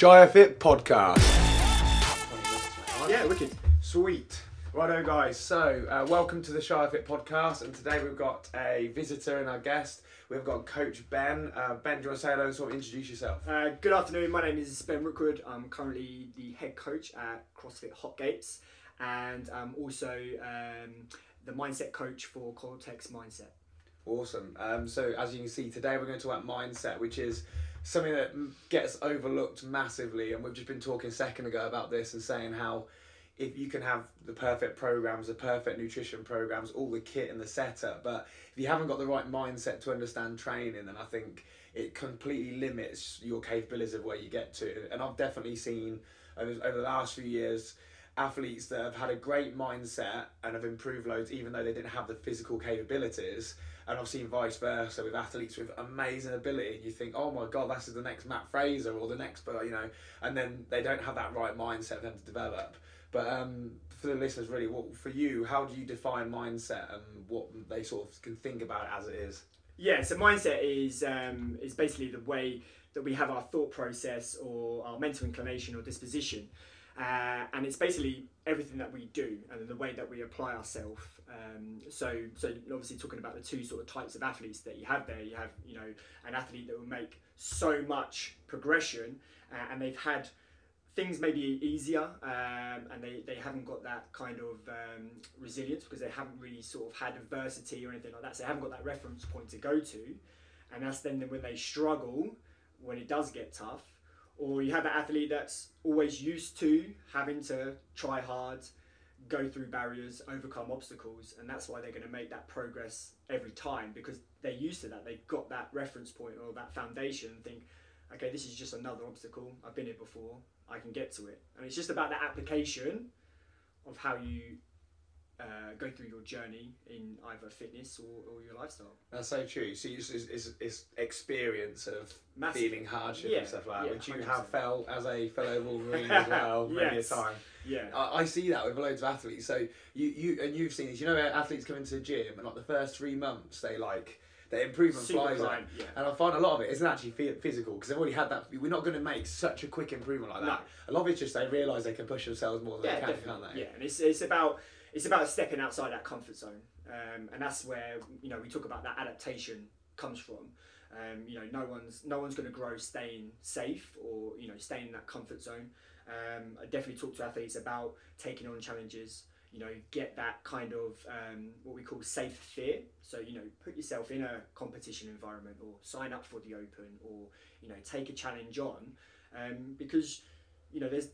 Shire Fit podcast. Yeah, wicked. Sweet. Righto, guys. So, uh, welcome to the Shire Fit podcast, and today we've got a visitor and our guest. We've got Coach Ben. Uh, ben, do you want to say hello and sort of introduce yourself? Uh, good afternoon. My name is Ben Rookwood. I'm currently the head coach at CrossFit Hot Gates, and I'm also um, the mindset coach for Cortex Mindset. Awesome. Um, so, as you can see, today we're going to talk about mindset, which is something that gets overlooked massively. And we've just been talking a second ago about this and saying how if you can have the perfect programs, the perfect nutrition programs, all the kit and the setup, but if you haven't got the right mindset to understand training, then I think it completely limits your capabilities of where you get to. And I've definitely seen over, over the last few years athletes that have had a great mindset and have improved loads, even though they didn't have the physical capabilities. And I've seen vice versa with athletes with amazing ability. And you think, oh my god, that's the next Mat Fraser or the next, but you know, and then they don't have that right mindset for them to develop. But um, for the listeners, really, what for you? How do you define mindset and what they sort of can think about it as it is? Yeah, so mindset is um, is basically the way that we have our thought process or our mental inclination or disposition, uh, and it's basically everything that we do and the way that we apply ourselves. Um, so, so obviously talking about the two sort of types of athletes that you have there, you have you know an athlete that will make so much progression, uh, and they've had things maybe easier um, and they, they haven't got that kind of um, resilience because they haven't really sort of had adversity or anything like that so they haven't got that reference point to go to and that's then when they struggle when it does get tough or you have an athlete that's always used to having to try hard go through barriers overcome obstacles and that's why they're going to make that progress every time because they're used to that. They've got that reference point or that foundation and think okay this is just another obstacle. I've been here before. I can get to it. And it's just about the application of how you uh, go through your journey in either fitness or, or your lifestyle. That's so true. So it's, it's, it's experience of Massive. feeling hardship Yeah, and stuff like that, yeah, which you 100%. have felt as a fellow Wolverine as well many a time. Yeah. I, I see that with loads of athletes. So you, you and you've seen this. You know, athletes come into the gym and like the first three months they like their improvement Super flies out. yeah. And I find a lot of it isn't actually phy- physical because they've already had that. We're not going to make such a quick improvement like that. A lot of it's just they realise they can push themselves more than Yeah, they can, definitely. can't they? Yeah, and it's, it's about it's about stepping outside that comfort zone, um, and that's where you know we talk about that adaptation comes from. Um, you know, no one's no one's going to grow staying safe or you know staying in that comfort zone. Um, I definitely talk to athletes about taking on challenges. You know, get that kind of um, what we call safe fear. So you know, put yourself in a competition environment or sign up for the open or you know take a challenge on um, because you know there's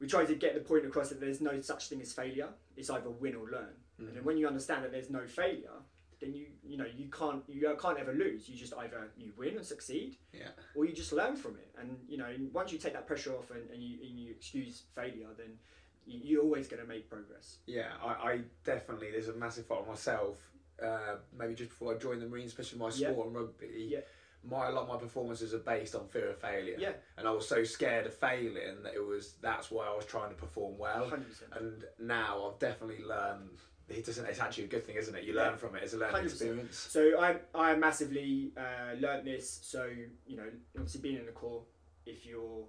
we try to get the point across that there's no such thing as failure. It's either win or learn. And then when you understand that there's no failure, then you you know you can't you can't ever lose. You just either you win and succeed, Yeah. or you just learn from it. And you know once you take that pressure off and, and you and you excuse failure, then you, you're always going to make progress. Yeah, I, I definitely there's a massive fault of myself. Uh, maybe just before I joined the Marines, especially my Yeah. sport and rugby. Yeah. My a lot of my performances are based on fear of failure. Yeah. And I was so scared of failing that it was that's why I was trying to perform well. Hundred percent. And now I've definitely learned. It doesn't. It's actually a good thing, isn't it? You learn Yeah. from it. It's a learning 100%. experience. So I I massively uh, learnt this. So you know, obviously being in the corps, if you're,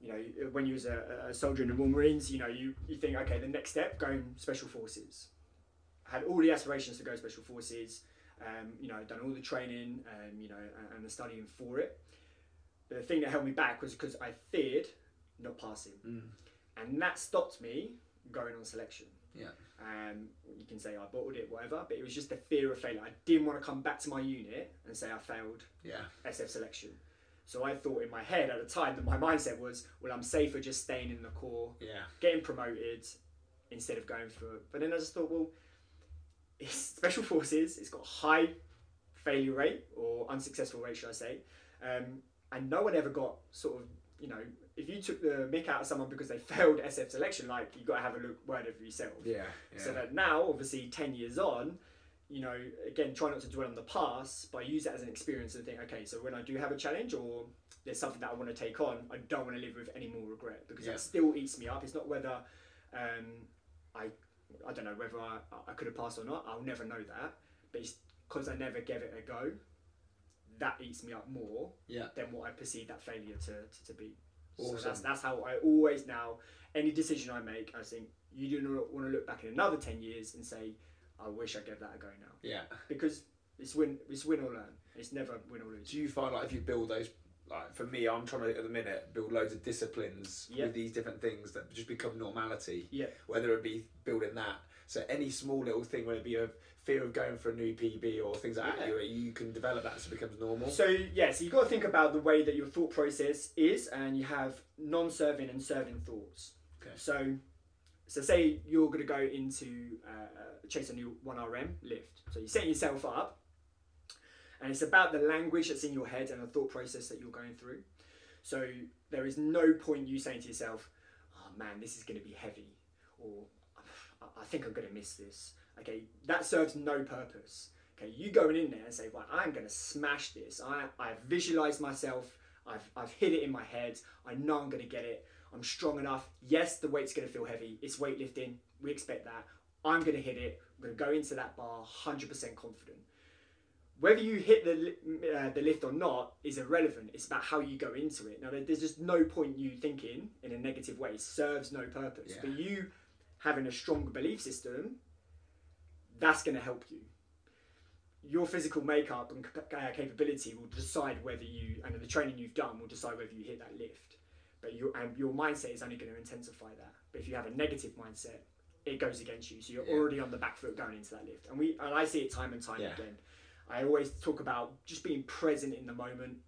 you know, when you was a, a soldier in the Royal Marines, you know, you you think okay, the next step going special forces. I Had all the aspirations to go special forces. Um, you know, done all the training, um, you know, and, and the studying for it. But the thing that held me back was because I feared not passing, Mm. and that stopped me going on selection. Yeah. Um, you can say I bottled it, whatever, but it was just the fear of failure. I didn't want to come back to my unit and say I failed Yeah. SF selection. So I thought in my head at the time that my mindset was, well, I'm safer just staying in the corps, Yeah. getting promoted instead of going through it. But then I just thought, well, it's special forces. It's got high failure rate or unsuccessful rate, should I say? Um, and no one ever got sort of, you know, if you took the mick out of someone because they failed SF selection, like you got to have a look word over yourself. Yeah. Yeah. So that now, obviously, 10 years on, you know, again, try not to dwell on the past, but use it as an experience and think, okay, so when I do have a challenge or there's something that I want to take on, I don't want to live with any more regret because Yeah. that still eats me up. It's not whether um, I, I don't know whether I, I could have passed or not. I'll never know that, but it's because I never gave it a go. That eats me up more Yeah. than what I perceive that failure to, to, to be. So that's that's how I always now any decision I make, I think you do not want to look back in another ten years and say, I wish I gave that a go now Yeah. because it's win it's win or learn. It's never win or lose. Do you find like if you build those, like for me, I'm trying to at the minute build loads of disciplines Yeah. with these different things that just become normality. Yeah. Whether it be building that, so any small little thing, whether it be a fear of going for a new PB or things like that, Yeah. you you can develop that so it becomes normal. So yeah, so you've got to think about the way that your thought process is, and you have non-serving and serving thoughts. Okay. So, so say you're going to go into uh, chase a new one RM lift. So you're setting yourself up, and it's about the language that's in your head and the thought process that you're going through. So there is no point you saying to yourself, "Oh man, this is going to be heavy," or "I- "I think I'm going to miss this." Okay, that serves no purpose. Okay, you going in there and say, "Right, I'm going to smash this. I I've visualized myself. I've I've hit it in my head. I know I'm going to get it. I'm strong enough. Yes, the weight's going to feel heavy. It's weightlifting. We expect that. I'm going to hit it. I'm going to go into that bar 100% confident. Whether you hit the uh, the lift or not is irrelevant. It's about how you go into it. Now, there's just no point you thinking in a negative way. It serves no purpose. Yeah. But you having a strong belief system, that's going to help you. Your physical makeup and uh, capability will decide whether you, and the training you've done will decide whether you hit that lift. But your and your mindset is only going to intensify that. But if you have a negative mindset, it goes against you. So you're Yeah. already on the back foot going into that lift. And we and I see it time and time Yeah. again. I always talk about just being present in the moment,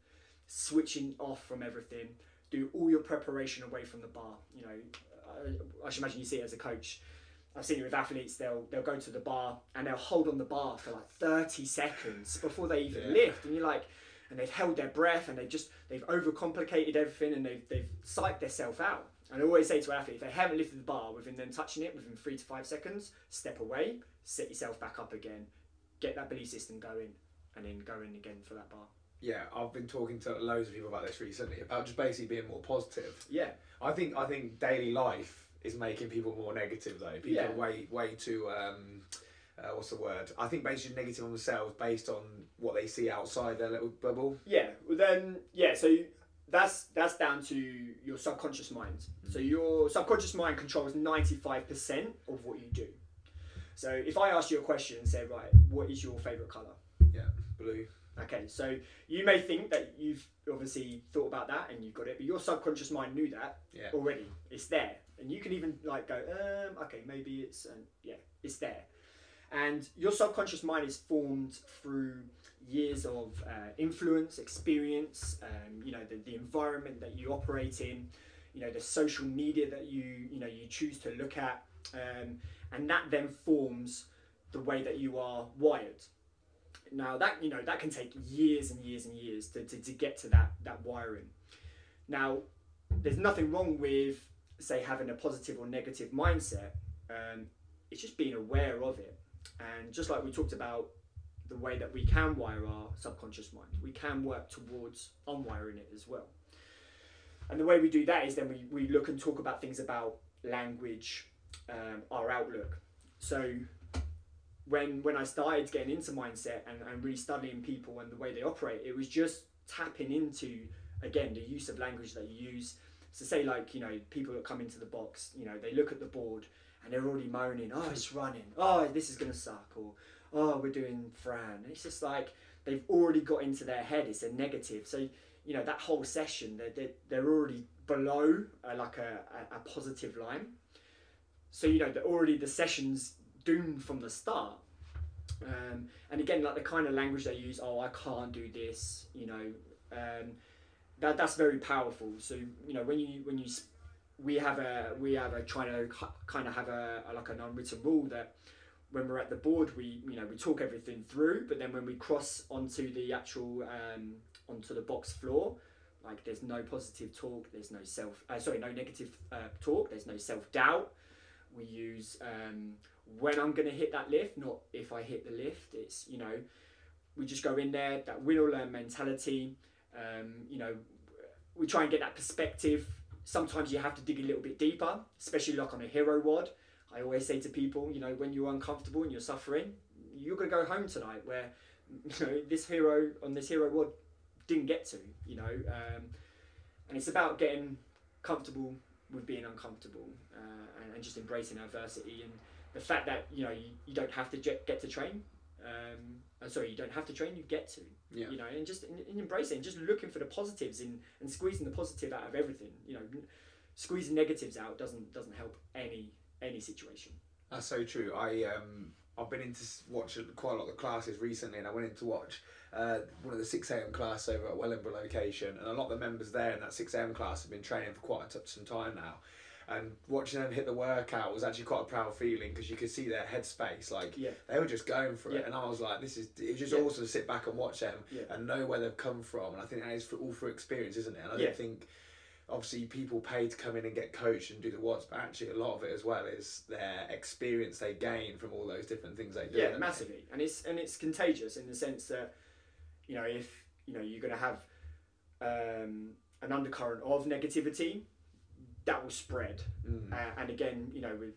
switching off from everything. Do all your preparation away from the bar. You know, I, I should imagine you see it as a coach. I've seen it with athletes. They'll they'll go to the bar and they'll hold on the bar for like thirty seconds before they even Yeah. lift, and you're like, and they've held their breath and they just they've overcomplicated everything and they've they've psyched themselves out. And I always say to athletes, if they haven't lifted the bar within them touching it within three to five seconds, step away, set yourself back up again, get that belief system going, and then go in again for that bar. yeah, I've been talking to loads of people about this recently about just basically being more positive. Yeah, I think I think daily life is making people more negative though. People Yeah. are way way too um, uh, what's the word? I think basically negative on themselves based on what they see outside their little bubble. Yeah, well then, yeah. So that's that's down to your subconscious mind. So your subconscious mind controls ninety five percent of what you do. So if I ask you a question and say, right, what is your favorite color? Yeah, blue. Okay, so you may think that you've obviously thought about that and you've got it, but your subconscious mind knew that Yeah. already. It's there, and you can even like go, um, okay, maybe it's, um, yeah, it's there. And your subconscious mind is formed through years of uh, influence, experience, um, you know, the, the environment that you operate in, you know, the social media that you, you know, you choose to look at, um, and that then forms the way that you are wired. Now that you know that can take years and years and years to, to, to get to that that wiring. Now, there's nothing wrong with say having a positive or negative mindset. Um, it's just being aware of it, and just like we talked about the way that we can wire our subconscious mind, we can work towards unwiring it as well. And the way we do that is then we, we look and talk about things about language, um, our outlook. So when when I started getting into mindset and, and really studying people and the way they operate, it was just tapping into again the use of language that you use. So say like you know people that come into the box, you know they look at the board and they're already moaning, oh it's running, oh this is gonna suck, or oh we're doing Fran. It's just like they've already got into their head. It's a negative. So you know that whole session they're they're, they're already below uh, like a, a, a positive line. So you know that already the session's doomed from the start. Um, and again, like the kind of language they use, oh, I can't do this, you know, um, that that's very powerful. So you know, when you when you we have a we have a trying to kind of have a, a like an unwritten rule that when we're at the board, we you know we talk everything through, but then when we cross onto the actual um, onto the box floor, like there's no positive talk, there's no self, uh, sorry, no negative uh, talk, there's no self doubt. We use um, when I'm going to hit that lift, not if I hit the lift. It's, you know, we just go in there, that win or learn mentality. Um, you know, we try and get that perspective. Sometimes you have to dig a little bit deeper, especially like on a hero WOD. I always say to people, you know, when you're uncomfortable and you're suffering, you're going to go home tonight where, you know, this hero on this hero WOD didn't get to, you know. Um, and it's about getting comfortable with being uncomfortable uh, and, and just embracing adversity and the fact that you know you, you don't have to get, get to train um, uh, sorry you don't have to train you get to Yeah. you know and just in, in embracing just looking for the positives in and squeezing the positive out of everything you know squeezing negatives out doesn't doesn't help any any situation That's so true. I um I've been into watch quite a lot of the classes recently, and I went in to watch uh, one of the six am class over at Wellingborough location, and a lot of the members there in that six am class have been training for quite a t- some time now. And watching them hit the workout was actually quite a proud feeling because you could see their headspace. Like yeah they were just going for it, and I was like, "This is." It was just Yeah. awesome to sit back and watch them Yeah. and know where they've come from. And I think that is for, all for experience, isn't it? And I Yeah. don't think obviously people pay to come in and get coached and do the watts, but actually a lot of it as well is their experience they gain from all those different things they do. yeah they? massively and it's and it's contagious in the sense that you know if you know you're going to have um, an undercurrent of negativity that will spread Mm. uh, and again you know with,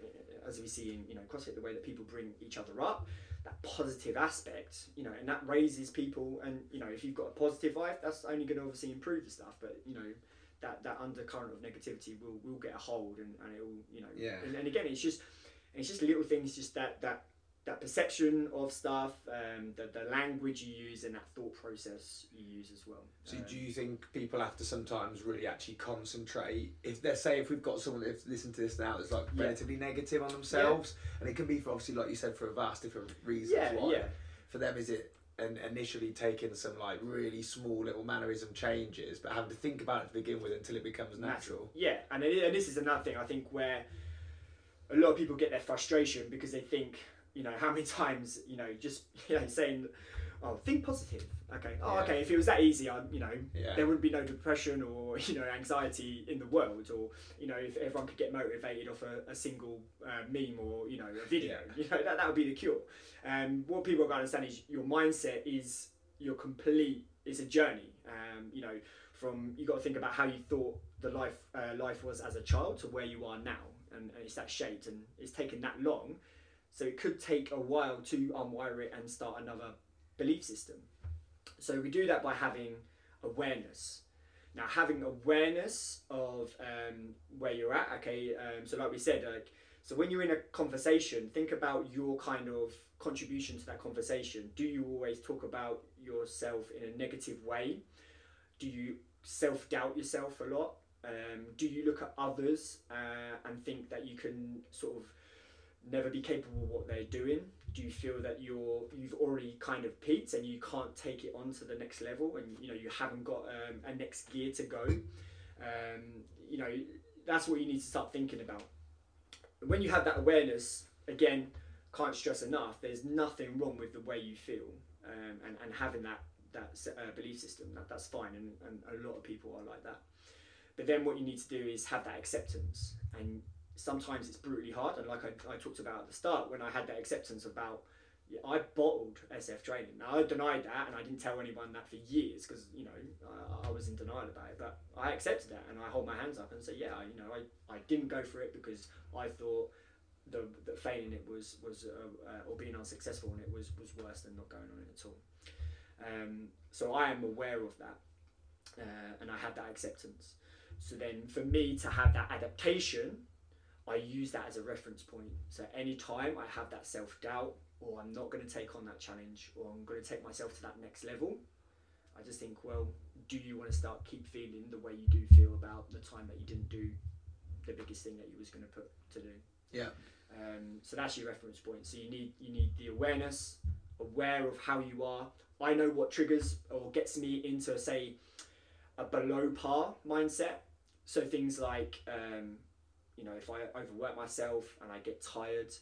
as we see in you know CrossFit the way that people bring each other up that positive aspect you know and that raises people and you know if you've got a positive life that's only going to obviously improve the stuff but you know that that undercurrent of negativity will will get a hold and, and it will you know Yeah. and, and again it's just it's just little things just that that that perception of stuff um, the, the language you use and that thought process you use as well So Um, do you think people have to sometimes really actually concentrate? If they're say if we've got someone that's listened to this now that's like Yeah. relatively negative on themselves, and it can be for obviously like you said for a vast different reasons. yeah why. yeah For them, is it and initially taking some like really small little mannerism changes, but having to think about it to begin with until it becomes natural. Yeah, and, it, and this is another thing I think where a lot of people get their frustration because they think, you know, how many times, you know, just you know, saying, oh, think positive. Okay. Oh, Yeah. okay. If it was that easy, I, you know, Yeah. there wouldn't be no depression or you know anxiety in the world, or you know, if everyone could get motivated off a, a single uh, meme or you know a video, you know, that, that would be the cure. Um, what people have got to understand is your mindset is your complete. It's a journey. Um, you know, from you got to think about how you thought the life uh, life was as a child to where you are now, and, and it's that shaped, and it's taken that long, so it could take a while to unwire it and start another belief system. So we do that by having awareness. Now, having awareness of um, where you're at, okay. Um, so, like we said, like so when you're in a conversation, think about your kind of contribution to that conversation. Do you always talk about yourself in a negative way? Do you self doubt yourself a lot? Um, do you look at others uh, and think that you can sort of never be capable of what they're doing? Do you feel that you're you've already kind of peaked and you can't take it on to the next level, and you know you haven't got um, a next gear to go? Um, you know that's what you need to start thinking about. When you have that awareness, again, can't stress enough. There's nothing wrong with the way you feel, um, and and having that that uh, belief system. That that's fine, and, and a lot of people are like that. But then what you need to do is have that acceptance, and sometimes it's brutally hard. And like I, I talked about at the start, when I had that acceptance about, I bottled SF training. Now I denied that, and I didn't tell anyone that for years because you know I, I was in denial about it. But I accepted that, and I hold my hands up and say, yeah, you know, I, I didn't go for it because I thought the, the failing it was was uh, uh, or being unsuccessful in it was was worse than not going on it at all. Um, so I am aware of that, uh, and I had that acceptance. So then, for me to have that adaptation, I use that as a reference point. So anytime I have that self doubt, or I'm not going to take on that challenge, or I'm going to take myself to that next level, I just think, well, do you want to start keep feeling the way you do feel about the time that you didn't do the biggest thing that you was going to put to do? Yeah. Um, so that's your reference point. So you need you need the awareness, aware of how you are. I know what triggers or gets me into say a below par mindset. So things like um, you know if I overwork myself and I get tired,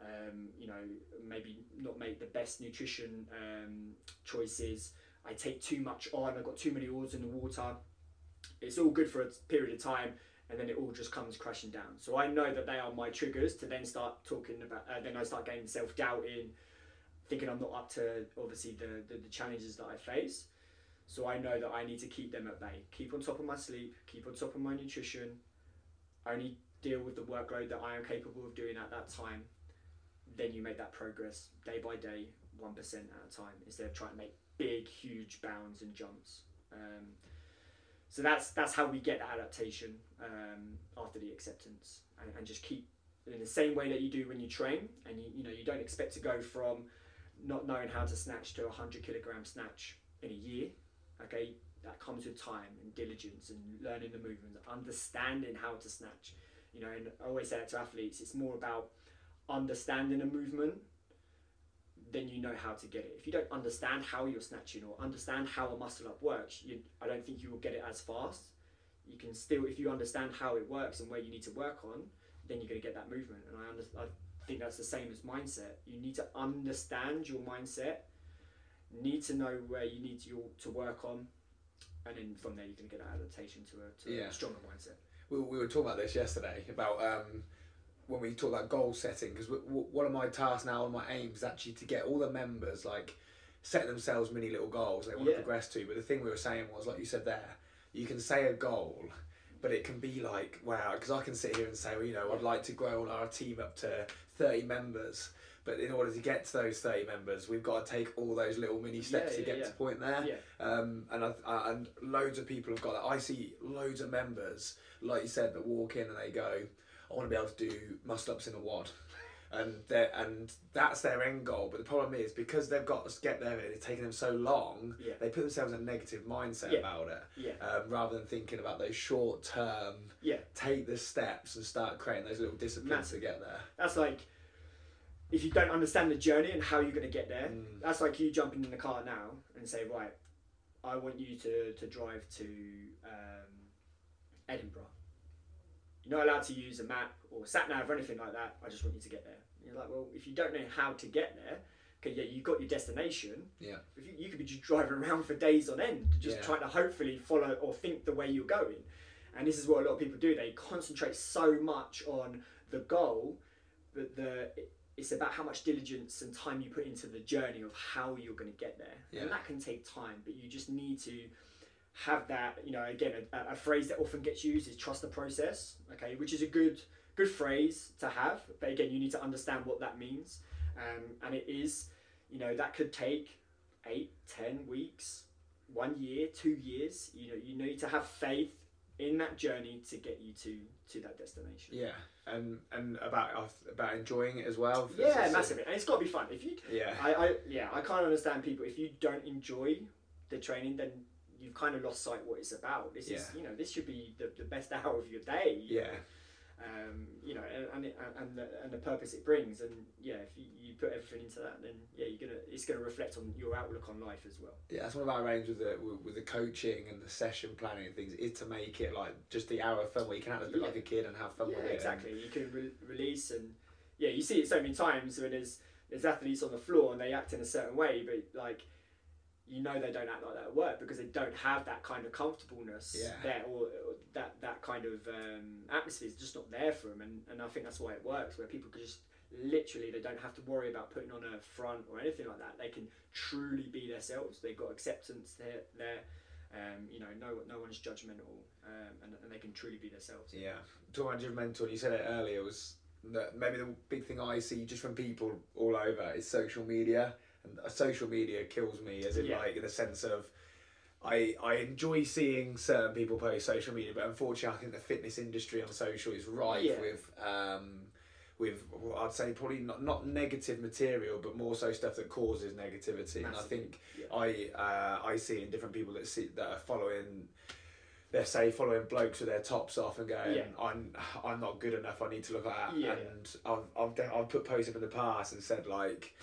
um, you know maybe not make the best nutrition um, choices. I take too much on. I've got too many oars in the water. It's all good for a period of time, and then it all just comes crashing down. So I know that they are my triggers to then start talking about. Uh, then I start getting self doubt in, thinking I'm not up to obviously the, the the challenges that I face. So I know that I need to keep them at bay. Keep on top of my sleep. Keep on top of my nutrition. Only deal with the workload that I am capable of doing at that time. Then you make that progress day by day, one percent at a time, instead of trying to make big, huge bounds and jumps. Um, so that's that's how we get adaptation um, after the acceptance, and, and just keep in the same way that you do when you train, and you you know you don't expect to go from not knowing how to snatch to a hundred kilogram snatch in a year. Okay, that comes with time and diligence and learning the movement, understanding how to snatch. You know, and I always say that to athletes, it's more about understanding a movement then you know how to get it. If you don't understand how you're snatching or understand how a muscle up works, you, I don't think you will get it as fast. You can still, if you understand how it works and where you need to work on, then you're going to get that movement. And I, under, I think that's the same as mindset. You need to understand your mindset, need to know where you need to, to work on, and then from there you can get that adaptation to a, to Yeah. a stronger mindset. We, we were talking about this yesterday about um, when we talk about goal setting because one of my tasks now and my aims is actually to get all the members like set themselves mini little goals they want Yeah. to progress to but the thing we were saying was like you said there you can say a goal but it can be like wow because i can sit here and say well you know i'd like to grow our team up to 30 members but in order to get to those 30 members we've got to take all those little mini steps Yeah, to get yeah. to point there Yeah, um, and I, I, and loads of people have got that. I see loads of members, like you said, that walk in and they go, "I want to be able to do muscle ups in a WOD," and and that's their end goal. But the problem is because they've got to get there and it's taken them so long, yeah, they put themselves in a negative mindset Yeah. about it, yeah, um, rather than thinking about those short term. yeah. Take the steps and start creating those little disciplines Massive. to get there. That's like if you don't understand the journey and how you're going to get there. Mm. That's like you jumping in the car now and say, right, I want you to, to drive to um, Edinburgh. You're not allowed to use a map or sat nav or anything like that. I just want you to get there. And you're like, well, if you don't know how to get there, okay, yeah, you got your destination. Yeah. If you, you could be just driving around for days on end, just Yeah. trying to hopefully follow or think the way you're going. And this is what a lot of people do. They concentrate so much on the goal, but the it's about how much diligence and time you put into the journey of how you're going to get there. Yeah. And that can take time, but you just need to have that. You know, again, a, a phrase that often gets used is trust the process. Okay, which is a good good phrase to have, but again, you need to understand what that means. Um, and it is, you know, that could take eight, ten weeks, one year, two years. You know, you need to have faith in that journey to get you to to that destination. Yeah, and and about about enjoying it as well. Yeah, massively, and it's got to be fun. If you Yeah, I, I yeah, I can't understand people if you don't enjoy the training, then you've kind of lost sight what it's about. This is you know this should be the, the best hour of your day. yeah. Um, you know, and and, it, and the and the purpose it brings, and yeah, if you, you put everything into that, then yeah, you're gonna it's gonna reflect on your outlook on life as well. Yeah, that's one of our aims with the with, with the coaching and the session planning and things is to make it like just the hour of fun where you can act a bit Yeah. like a kid and have fun yeah, with it. exactly. You can re- release and yeah, you see it so many times when there's there's athletes on the floor and they act in a certain way, but like you know they don't act like that at work because they don't have that kind of comfortableness Yeah. there or, or that that kind of um, atmosphere. Is just not there for them and, and I think that's why it works where people can just literally they don't have to worry about putting on a front or anything like that. They can truly be themselves. They've got acceptance there there. Um, you know no no one's judgmental um, and, and they can truly be themselves. Yeah, talking about judgmental, you said it earlier was that maybe the big thing I see just from people all over is social media, social media kills me as in Yeah. like in the sense of. I, I enjoy seeing certain people post social media, but unfortunately, I think the fitness industry on social is rife Yeah. with um, with well, I'd say probably not, not negative material, but more so stuff that causes negativity. And I think yeah. I uh, I see in different people that see that are following, they say following blokes with their tops off and going, Yeah. I'm I'm not good enough. I need to look at that. And I've I've I've put posts up in the past and said like.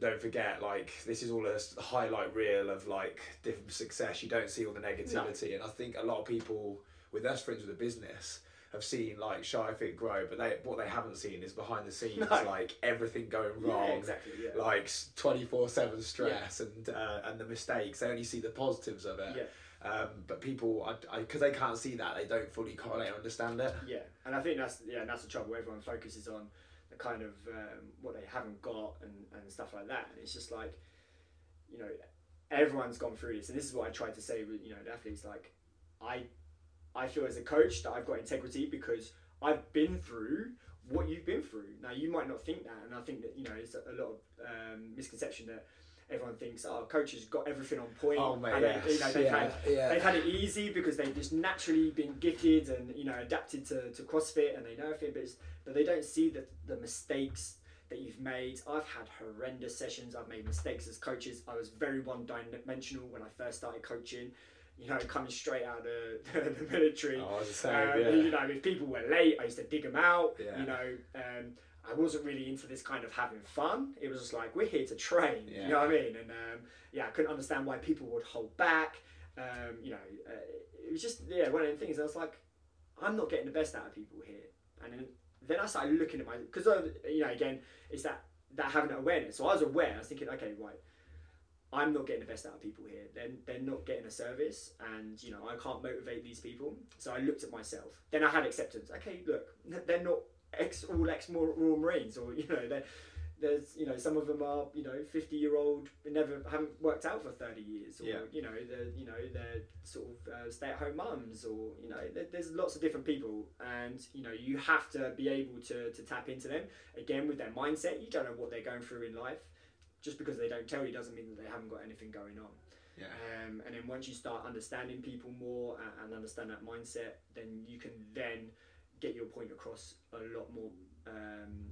Don't forget, like this is all a highlight reel of like different success. You don't see all the negativity, and I think a lot of people with us friends with the business have seen like Shire Fit grow, but they what they haven't seen is behind the scenes, No. like everything going Yeah, wrong, exactly yeah. like twenty four seven stress and uh, and the mistakes. They only see the positives of it. Yeah. Um, but people, I because they can't see that, they don't fully correlate or understand it. Yeah, and I think that's yeah, and that's the trouble. Everyone focuses on kind of um, what they haven't got and, and stuff like that. And it's just like, you know, everyone's gone through this, and this is what I tried to say with you know the athletes. Like, I I feel as a coach that I've got integrity because I've been through what you've been through. Now you might not think that, and I think that you know it's a, lot of um, misconception that everyone thinks, oh, coaches got everything on point, Oh mate, and yes. they, you know, they've yeah, had yeah. they've had it easy because they've just naturally been gifted and you know adapted to, to CrossFit and they know everything, but they don't see the the mistakes that you've made. I've had horrendous sessions. I've made mistakes as coaches. I was very one dimensional when I first started coaching. You know, coming straight out of the, military. Oh, I was the same, Um, yeah. You know, if people were late, I used to dig them out. Yeah. You know, um, I wasn't really into this kind of having fun. It was just like we're here to train. Yeah. You know what I mean? And um, yeah, I couldn't understand why people would hold back. Um, you know, uh, it was just yeah one of the things. I was like, I'm not getting the best out of people here. And then, then I started looking at my because uh, you know again it's that that having that awareness. So I was aware. I was thinking, okay, right. I'm not getting the best out of people here. They're, they're not getting a service, and you know I can't motivate these people. So I looked at myself. Then I had acceptance. Okay, look, they're not ex all ex Marines, or you know they there's you know some of them are you know 50 year old never haven't worked out for 30 years or Yeah. you know they're you know they're sort of uh, stay at home mums or you know there, there's lots of different people and you know you have to be able to, to tap into them again with their mindset you don't know what they're going through in life just because they don't tell you doesn't mean that they haven't got anything going on yeah. um, and then once you start understanding people more and, and understand that mindset, then you can then get your point across a lot more um,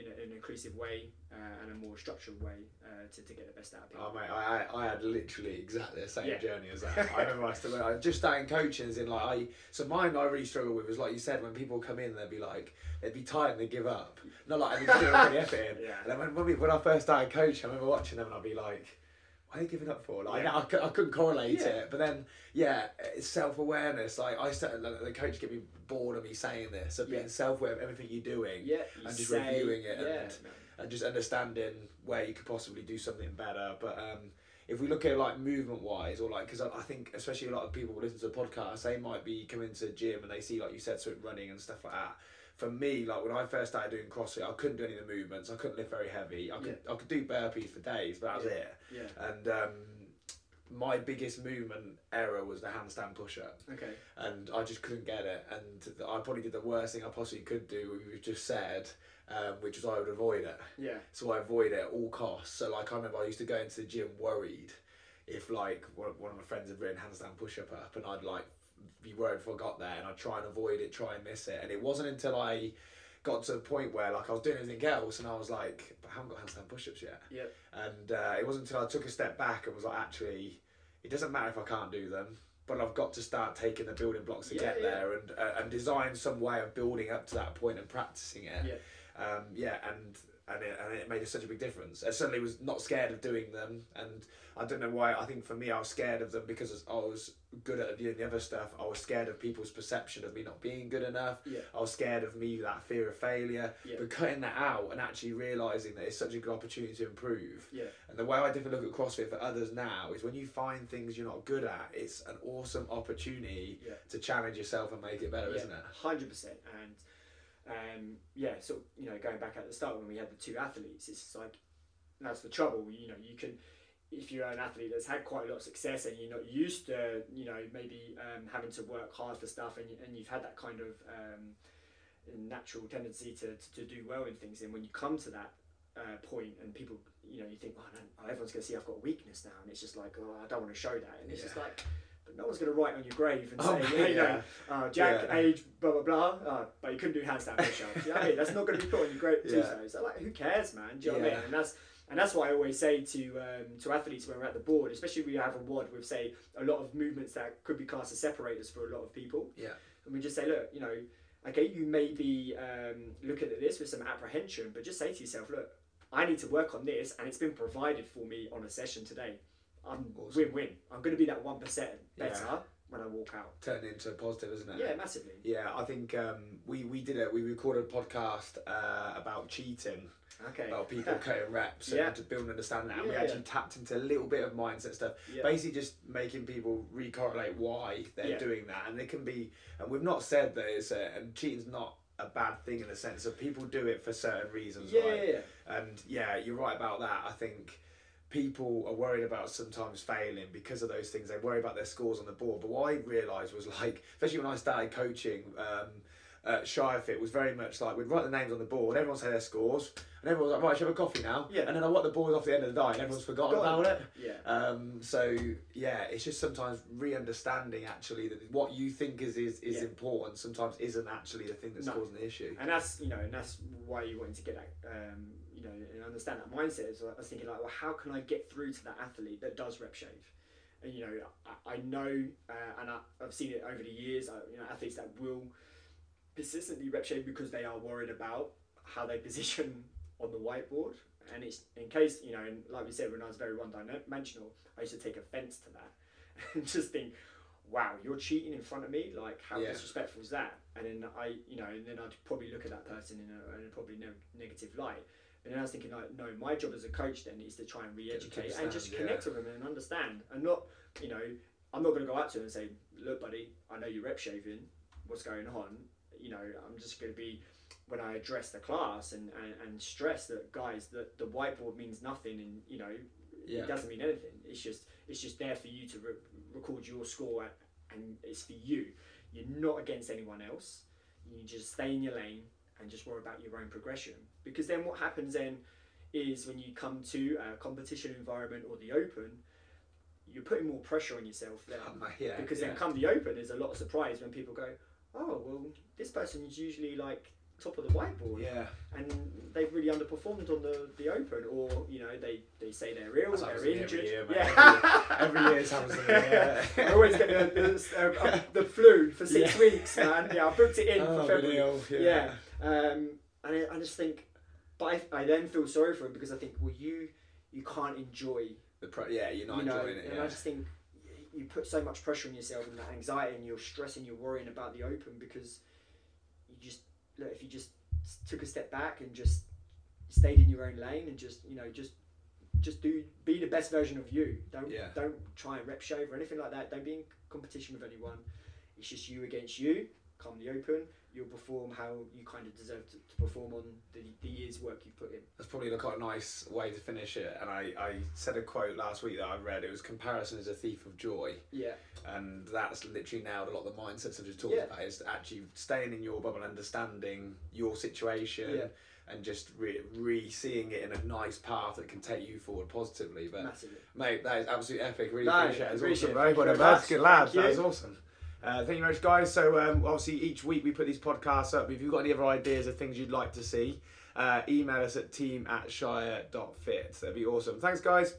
in, a, in an inclusive way uh, and a more structured way uh, to, to get the best out of people. Oh mate, I, I had literally exactly the same Yeah. journey as that. I remember I still I just starting coaching as in like I so mine I really struggle with was like you said when people come in they'd be like they'd be tired and they give up. Not like I didn't really effort in. Yeah. And then when when, we, when I first started coaching, I remember watching them and I'd be like. Are they giving up for? Like Yeah. I, cou- I couldn't correlate Yeah. it, but then yeah, it's self awareness. Like I started, the coach get me bored of me saying this, of Yeah. being self aware of everything you're doing, yeah, you and just say- reviewing it and- and just understanding where you could possibly do something better. But um, if we look at like movement wise, or like, because I, I think especially a lot of people who listen to the podcast, they might be coming to the gym and they see, like you said, sort of running and stuff like that. For me, like when I first started doing CrossFit, I couldn't do any of the movements. I couldn't lift very heavy. I could I could do burpees for days, but that was Yeah. it. yeah. And um, my biggest movement error was the handstand push up Okay. and I just couldn't get it. And I probably did the worst thing I possibly could do, we've just said, um, which was I would avoid it. Yeah. So I avoid it at all costs. So like I remember I used to go into the gym worried if like one, one of my friends had written handstand push up up, and I'd like be worried if I got there, and I'd try and avoid it, try and miss it. And it wasn't until I got to a point where like I was doing everything else, and I was like, but I haven't got handstand push ups yet. Yep. And uh, it wasn't until I took a step back and was like, actually, it doesn't matter if I can't do them, but I've got to start taking the building blocks to Yeah, get yeah. there and uh, and design some way of building up to that point and practicing it. Yeah. Um, yeah, and and it, and it made such a big difference. I suddenly was not scared of doing them, and I don't know why. I think for me, I was scared of them because I was good at doing the other stuff. I was scared of people's perception of me not being good enough. Yeah. I was scared of me that fear of failure. Yeah. But cutting that out and actually realizing that it's such a good opportunity to improve. Yeah. And the way I different look at CrossFit for others now is when you find things you're not good at, it's an awesome opportunity Yeah. to challenge yourself and make it better, isn't it? Hundred percent, and um, yeah, so you know, going back at the start when we had the two athletes, it's like that's the trouble. You know, you can if you're an athlete that's had quite a lot of success and you're not used to, you know, maybe um, having to work hard for stuff, and, and you've had that kind of um, natural tendency to, to, to do well in things, and when you come to that uh, point and people, you know, you think, oh, no, everyone's going to see I've got a weakness now, and it's just like, oh, I don't want to show that, and it's just like. But no one's going to write on your grave and Oh, say, you know, yeah. uh, Jack, Yeah. age, blah blah blah. Uh, but you couldn't do handstand push-ups. you know I mean? That's not going to be put on your great Yeah. tombstone. So like, who cares, man? Do you know what I mean? And that's and that's what I always say to um, to athletes when we're at the board, especially if we have a WOD with say a lot of movements that could be classed as separators for a lot of people. Yeah. And we just say, look, you know, okay, you may be um, looking at this with some apprehension, but just say to yourself, look, I need to work on this, and it's been provided for me on a session today. I'm Awesome. win-win. I'm going to be that one percent better Yeah. when I walk out. Turn into a positive, isn't it? Yeah, massively. Yeah, I think um, we, we did it. We recorded a podcast uh, about cheating, Okay. about people cutting reps Yeah. and to build an understanding. And we Yeah, actually tapped into a little bit of mindset stuff. Yeah. Basically, just making people recorrelate why they're Yeah. doing that, and it can be. And we've not said that it's a, and cheating's not a bad thing in the sense of people do it for certain reasons. Yeah, right? yeah, yeah. And yeah, you're right about that. I think people are worried about sometimes failing because of those things. They worry about their scores on the board. But what I realised was like, especially when I started coaching, um, uh, Shire Fit was very much like we'd write the names on the board, everyone say their scores, and everyone's like, right, should have a coffee now? Yeah. And then I want the board off the end of the night, and everyone's forgotten Forgotten. about it. Yeah. Um, so yeah, it's just sometimes re-understanding actually that what you think is is, is Yeah. important sometimes isn't actually the thing that's No. causing the issue. and that's you know, and that's why you wanted to get that, um, know, and understand that mindset. Is I was thinking like, well, how can I get through to that athlete that does rep shave? And you know, I, I know, uh, and I, I've seen it over the years. Uh, you know, athletes that will persistently rep shave because they are worried about how they position on the whiteboard. And it's in case you know, and like we said, when I was very one-dimensional, I used to take offence to that and just think, wow, you're cheating in front of me. Like, how Yeah. disrespectful is that? And then I, you know, and then I'd probably look at that person in a, in a probably no, negative light. Then I was thinking, like, no, my job as a coach then is to try and Get them to re-educate and just connect with them and understand, and not, you know, I'm not going to go out to them and say, look, buddy, I know you're rep shaving. What's going on? You know, I'm just going to be when I address the class and, and, and stress that guys that the whiteboard means nothing and you know Yeah. it doesn't mean anything. It's just it's just there for you to re- record your score and, and it's for you. You're not against anyone else. You just stay in your lane and just worry about your own progression. Because then what happens then is when you come to a competition environment or the open, you're putting more pressure on yourself then. Um, yeah, because yeah. then come the open, there's a lot of surprise when people go, oh well, this person is usually like top of the whiteboard yeah, and they've really underperformed on the, the open, or you know they, they say they're ill, they're happened to me injured. every year, yeah, every year it's me, yeah. I always get the, the, uh, the flu for six Yeah. weeks, man. Yeah, I booked it in Oh, for February. yeah. Yeah, um, and I, I just think, but I, I then feel sorry for him because I think, well, you you can't enjoy, The pro- yeah, you're not you know, enjoying it. and Yeah. I just think you put so much pressure on yourself and that anxiety, and you're stressing, you're worrying about the open because you just look if you just took a step back and just stayed in your own lane and just you know just just do be the best version of you don't Yeah. don't try and rep shave or anything like that don't be in competition with anyone it's just you against you come the open you'll perform how you kind of deserve to, to perform on the, the year's work you've put in That's probably quite a nice way to finish it. And I, I said a quote last week that I read. It was comparison is a thief of joy. yeah And that's literally nailed a lot of the mindsets I've just talked Yeah. about. Is actually staying in your bubble, understanding your situation, Yeah. and just re, re seeing it in a nice path that can take you forward positively. But massively mate, that is absolutely epic. Really No, appreciate it. It's appreciate awesome. it. Very Thank you well very lads. Good That was awesome. Uh, thank you very much, guys. So um, obviously each week we put these podcasts up. If you've got any other ideas of things you'd like to see, uh, email us at team at shire.fit. That'd be awesome. Thanks, guys.